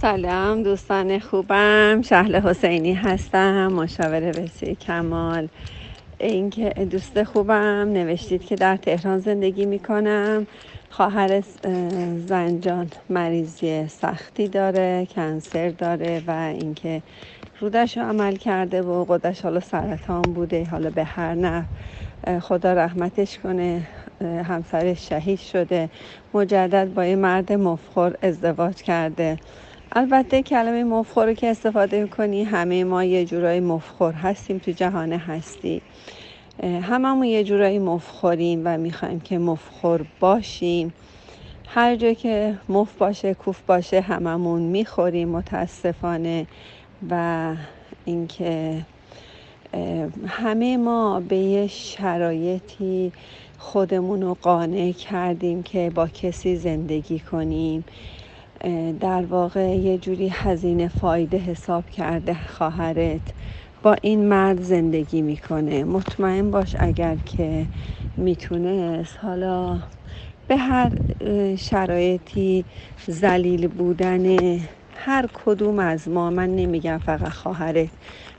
سلام دوستان خوبم. شهل حسینی هستم مشاور بسی کمال. اینکه دوست خوبم نوشتید که در تهران زندگی می‌کنم. خواهر زنجان مریضی سختی داره کنسر داره و اینکه رودش رو عمل کرده و قدش حالا سرطان بوده. حالا به هر نه خدا رحمتش کنه همسرش شهید شده. مجدد با یه مرد مفخور ازدواج کرده. البته کلمه مفخور که استفاده کنی همه ما یه جورایی مفخور هستیم تو جهان هستی. هممون یه جورایی مفخوریم و می‌خوایم که مفخور باشیم. هر جا که مف باشه کوف باشه هممون می‌خوریم متاسفانه و اینکه همه ما به یه شرایطی خودمون رو قانع کردیم که با کسی زندگی کنیم. در واقع یه جوری هزینه فایده حساب کرده خواهرت. با این مرد زندگی می‌کنه. مطمئن باش اگر که می‌تونست. حالا به هر شرایطی زلیل بودن هر کدوم از ما من نمیگم فقط خواهرت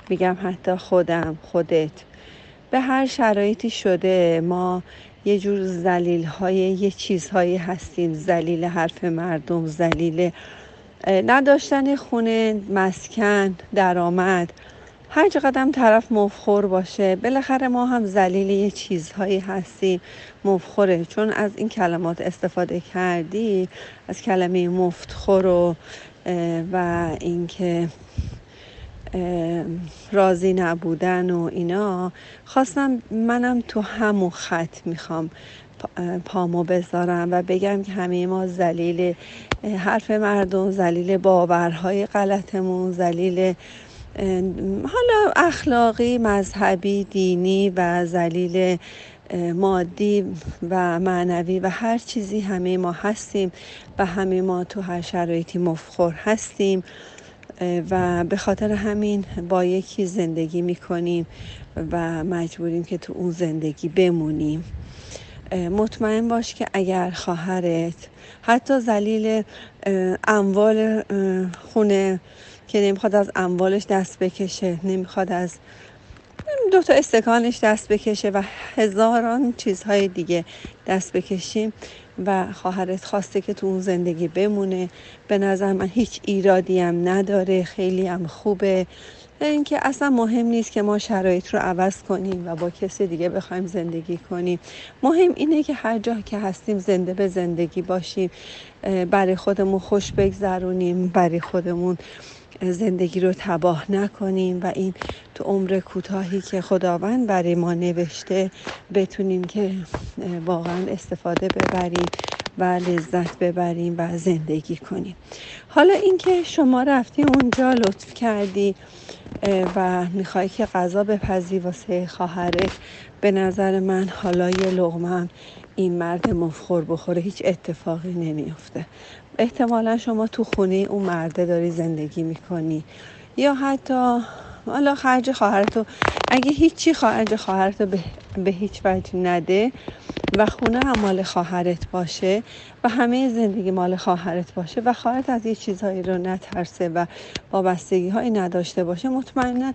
میگم حتی خودم خودت. به هر شرایطی شده ما یه جور زلیل های یه چیزهایی هستیم. زلیل حرف مردم زلیل نداشتن خونه مسکن درآمد. هر قدم طرف مفخور باشه بالاخره ما هم زلیل یه چیزهایی هستیم. مفخوره. چون از این کلمات استفاده کردی از کلمه مفتخور و و اینکه راضی نبودن و اینا خواستم منم تو همون خط می‌خوام پامو بذارم و بگم که همه ما زلیل حرف مردم زلیل باورهای غلطمون زلیل حالا اخلاقی مذهبی دینی و زلیل مادی و معنوی و هر چیزی همه ما هستیم و همه ما تو هر شرایطی مفخور هستیم. و به خاطر همین با یکی زندگی می‌کنیم و مجبوریم که تو اون زندگی بمونیم. مطمئن باش که اگر خواهرت حتی زلیل اموال خونه که نمی‌خواد از اموالش دست بکشه نمی‌خواد از دو تا استکانش دست بکشه و هزاران چیزهای دیگه دست بکشیم و خواهرت خواسته که تو اون زندگی بمونه. به نظر من هیچ ایرادی هم نداره. خیلی هم خوبه. اینکه اصلا مهم نیست که ما شرایط رو عوض کنیم و با کسی دیگه بخوایم زندگی کنیم. مهم اینه که هر جا که هستیم زنده به زندگی باشیم. برای خودمون خوش بگذرونیم برای خودمون زندگی رو تباه نکنیم و این تو عمر کوتاهی که خداوند برای ما نوشته بتونیم که واقعا استفاده ببریم. و لذت ببریم و زندگی کنیم. حالا اینکه شما رفتی اونجا لطف کردی و می‌خوای که غذا بپزی واسه خواهرت به نظر من حالا یه لغمم این مرد مفخور بخوره هیچ اتفاقی نمیافته. احتمالا شما تو خونه اون مرده داری زندگی می‌کنی. یا حتی حالا خرج خواهرتو اگه هیچی خرج خواهرتو به, به هیچ وجه نده و خونه هم مال خواهرت باشه و همه زندگی مال خواهرت باشه و خواهرت از یه چیزهایی رو نترسه و وابستگی هایی نداشته باشه مطمئنا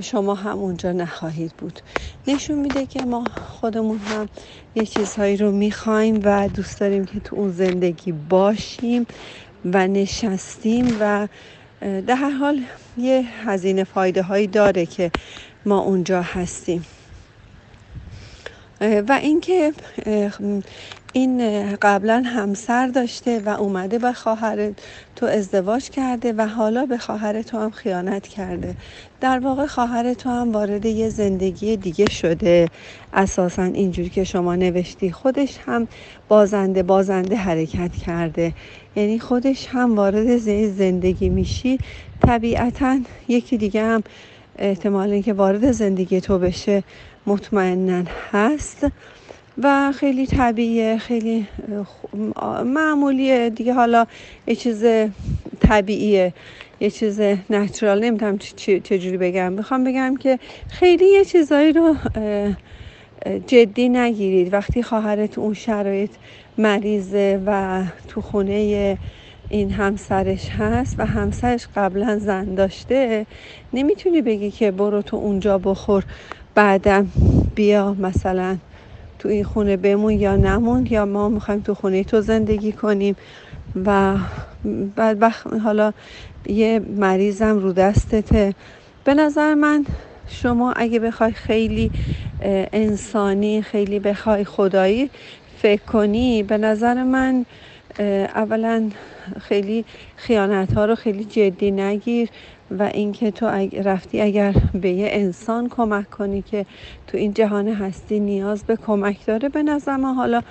شما هم اونجا نخواهید بود. نشون میده که ما خودمون هم یه چیزهایی رو می‌خوایم و دوست داریم که تو اون زندگی باشیم و نشستیم و در هر حال یه هزینه فایده هایی داره که ما اونجا هستیم. و اینکه این قبلا همسر داشته و اومده به خواهر تو ازدواج کرده و حالا به خواهر تو هم خیانت کرده. در واقع خواهر تو هم وارد یه زندگی دیگه شده. اساسا اینجوری که شما نوشتی خودش هم بازنده بازنده حرکت کرده. یعنی خودش هم وارد زندگی میشی. طبیعتا یکی دیگه هم احتمال اینکه وارد زندگی تو بشه مطمئنا هست و خیلی طبیعیه خیلی معمولیه. دیگه حالا یه چیز طبیعیه یه چیز نچرال نمی‌تونم چجوری بگم. می‌خوام بگم که خیلی یه چیزایی رو جدی نگیرید. وقتی خواهرت اون شرایط مریضه و تو خونه این همسرش هست و همسرش قبلا زن داشته نمی‌تونی بگی که برو تو اونجا بخور. بعدم بیا مثلا تو این خونه بمون یا نمون یا ما می‌خوایم تو خونه تو زندگی کنیم و بعد حالا یه مریضم رو دستته. به نظر من شما اگه بخوای خیلی انسانی خیلی بخوای خدایی فکر کنی به نظر من اولا خیلی خیانت ها رو خیلی جدی نگیر و اینکه تو رفتی اگر به یه انسان کمک کنی که تو این جهان هستی نیاز به کمک داره به نظر حالا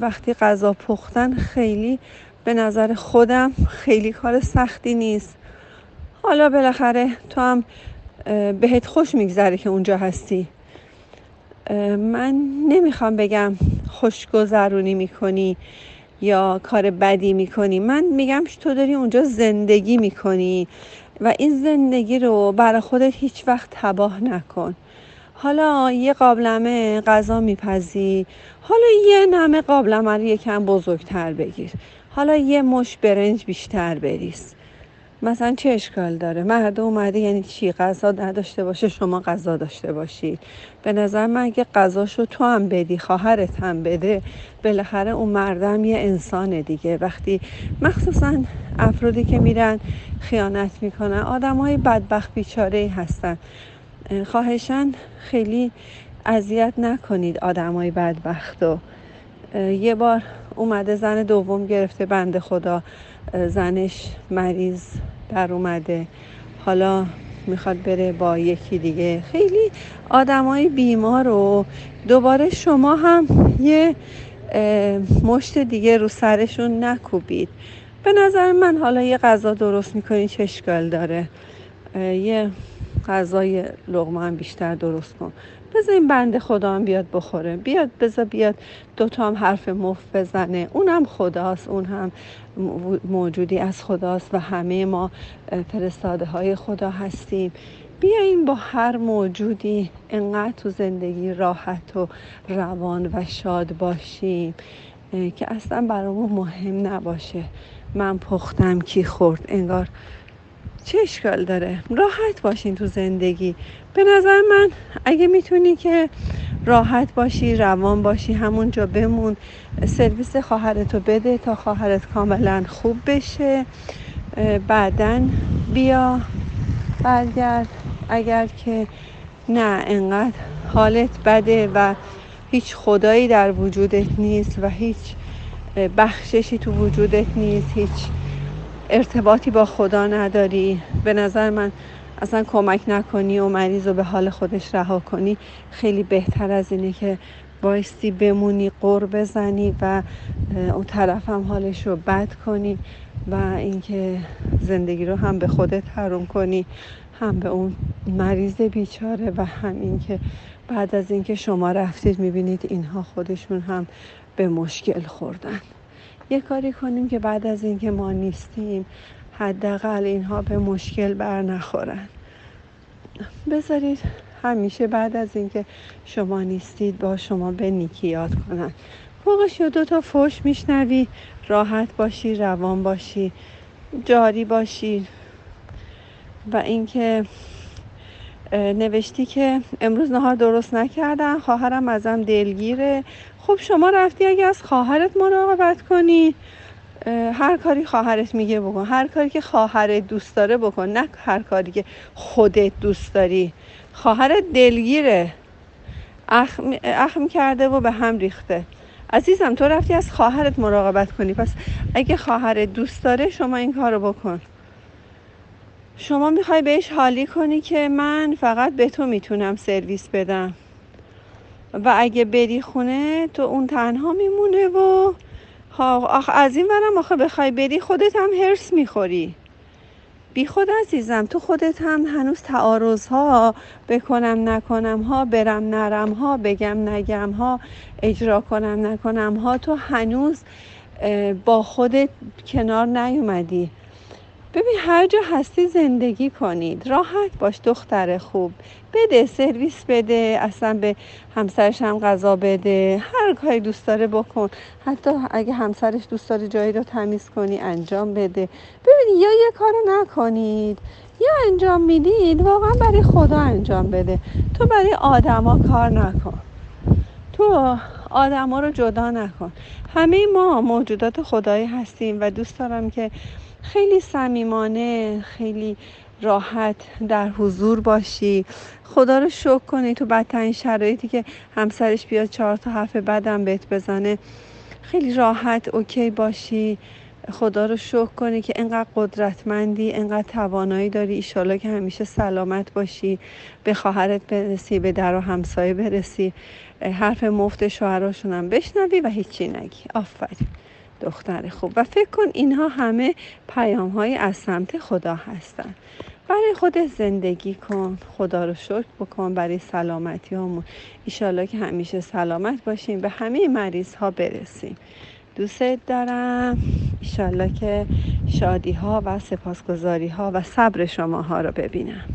وقتی غذا پختن خیلی به نظر خودم خیلی کار سختی نیست. حالا بالاخره تو هم بهت خوش میگذره که اونجا هستی. من نمی‌خوام بگم خوشگذرونی می‌کنی. یا کار بدی می‌کنی. من میگم تو داری اونجا زندگی می‌کنی و این زندگی رو برای خودت هیچ وقت تباه نکن. حالا یه قابلمه غذا میپزی. حالا یه نمه قابلمه رو یکم بزرگتر بگیر. حالا یه مش برنج بیشتر بریز. مثلا چه اشکال داره؟ مرد اومده یعنی چی؟ غذا نداشته باشه شما غذا داشته باشید. به نظر من اگه غذاشو تو هم بدی خواهرت هم بده بالاخره اون مردم یه انسان دیگه. وقتی مخصوصا افرادی که میرن خیانت می‌کنن آدم های بدبخت بیچاره هستن. خواهشن خیلی اذیت نکنید آدم های بدبخت و یه بار اومده زن دوم گرفته بنده خدا. زنش مریض در اومده. حالا می‌خواد بره با یکی دیگه. خیلی آدمای بیمار و دوباره شما هم یه مشت دیگه رو سرشون نکوبید. به نظر من حالا یه غذا درست می‌کنی چه داره؟ یه غذای لغمه هم بیشتر درست کن. بذار این بنده خدا هم بیاد بخوره. بیاد بذار بیاد دوتا هم حرف مفت بزنه. اون هم خداست اون هم موجودی از خداست و همه ما فرستاده های خدا هستیم. بیاین با هر موجودی انقدر تو زندگی راحت و روان و شاد باشیم که اصلا برامون مهم نباشه. من پختم کی خورد. انگار چه اشکال داره؟ راحت باشین تو زندگی. به نظر من اگه می‌تونی که راحت باشی روان باشی همونجا بمون سرویس خواهرتو بده تا خواهرت کاملا خوب بشه. بعدا بیا برگرد. اگر که نه انقدر حالت بده و هیچ خدایی در وجودت نیست و هیچ بخششی تو وجودت نیست هیچ ارتباطی با خدا نداری. به نظر من اصلا کمک نکنی و مریض رو به حال خودش رها کنی. خیلی بهتر از اینه که بایستی بمونی قر بزنی و اون طرف هم حالش رو بد کنی و اینکه زندگی رو هم به خودت حروم کنی هم به اون مریض بیچاره و هم اینکه بعد از اینکه شما رفتید می‌بینید اینها خودشون هم به مشکل خوردن. یه کاری کنیم که بعد از اینکه ما نیستیم حداقل اینها به مشکل بر نخورن. بذارید همیشه بعد از اینکه شما نیستید با شما به نیکی یاد کنن. فوقش دو تا فوش میشنوی راحت باشی روان باشی جاری باشی. و اینکه نوشتی که امروز نهار درست نکردن خواهرم ازم دلگیره. خب شما رفتی اگه از خواهرت مراقبت کنی هر کاری خواهرت میگه بکن. هر کاری که خواهرت دوست داره بکن نه هر کاری که خودت دوست داری. خواهرت دلگیره. اخم, اخم کرده و به هم ریخته. عزیزم تو رفتی از خواهرت مراقبت کنی. پس اگه خواهرت دوست داره شما این کارو بکن. شما می‌خوای بهش حالی کنی که من فقط به تو می‌تونم سرویس بدم. و اگه بری خونه تو اون تنها میمونه و آخ از این ورم آخه بخوای بری خودت هم هرس می‌خوری. بی خود عزیزم تو خودت هم هنوز تعارض ها بکنم نکنم ها برم نرم ها بگم نگم ها اجرا کنم نکنم ها تو هنوز با خودت کنار نیومدی. ببین هر جا هستی زندگی کنید. راحت باش دختر خوب. بده سرویس بده اصلا به همسرش هم غذا بده. هر کاری دوست داره بکن. حتی اگه همسرش دوست داره جایی رو تمیز کنی انجام بده. ببینید یا یه کارو نکنید. یا انجام می‌دید واقعا برای خدا انجام بده. تو برای آدما کار نکن. تو آدما رو جدا نکن. همه ما موجودات خدایی هستیم و دوست دارم که خیلی صمیمانه خیلی راحت در حضور باشی. خدا رو شکر کنی تو بدترین شرایطی که همسرش بیاد چهار تا حرف بدم بهت بزنه. خیلی راحت اوکی باشی. خدا رو شکر کنی که انقدر قدرتمندی انقدر توانایی داری. ایشالا که همیشه سلامت باشی. به خواهرت برسی به در و همسایه برسی. حرف مفت شوهراشون هم بشنوی و هیچی نگی. آفرین. دختر خوب و فکر کن اینها همه پیام های از سمت خدا هستن. برای خودت زندگی کن خدا رو شکر بکن برای سلامتی همون ایشالله که همیشه سلامت باشیم به همه مریض ها برسیم دوست دارم. ایشالله که شادی ها و سپاسگزاری ها و صبر شما ها رو ببینم.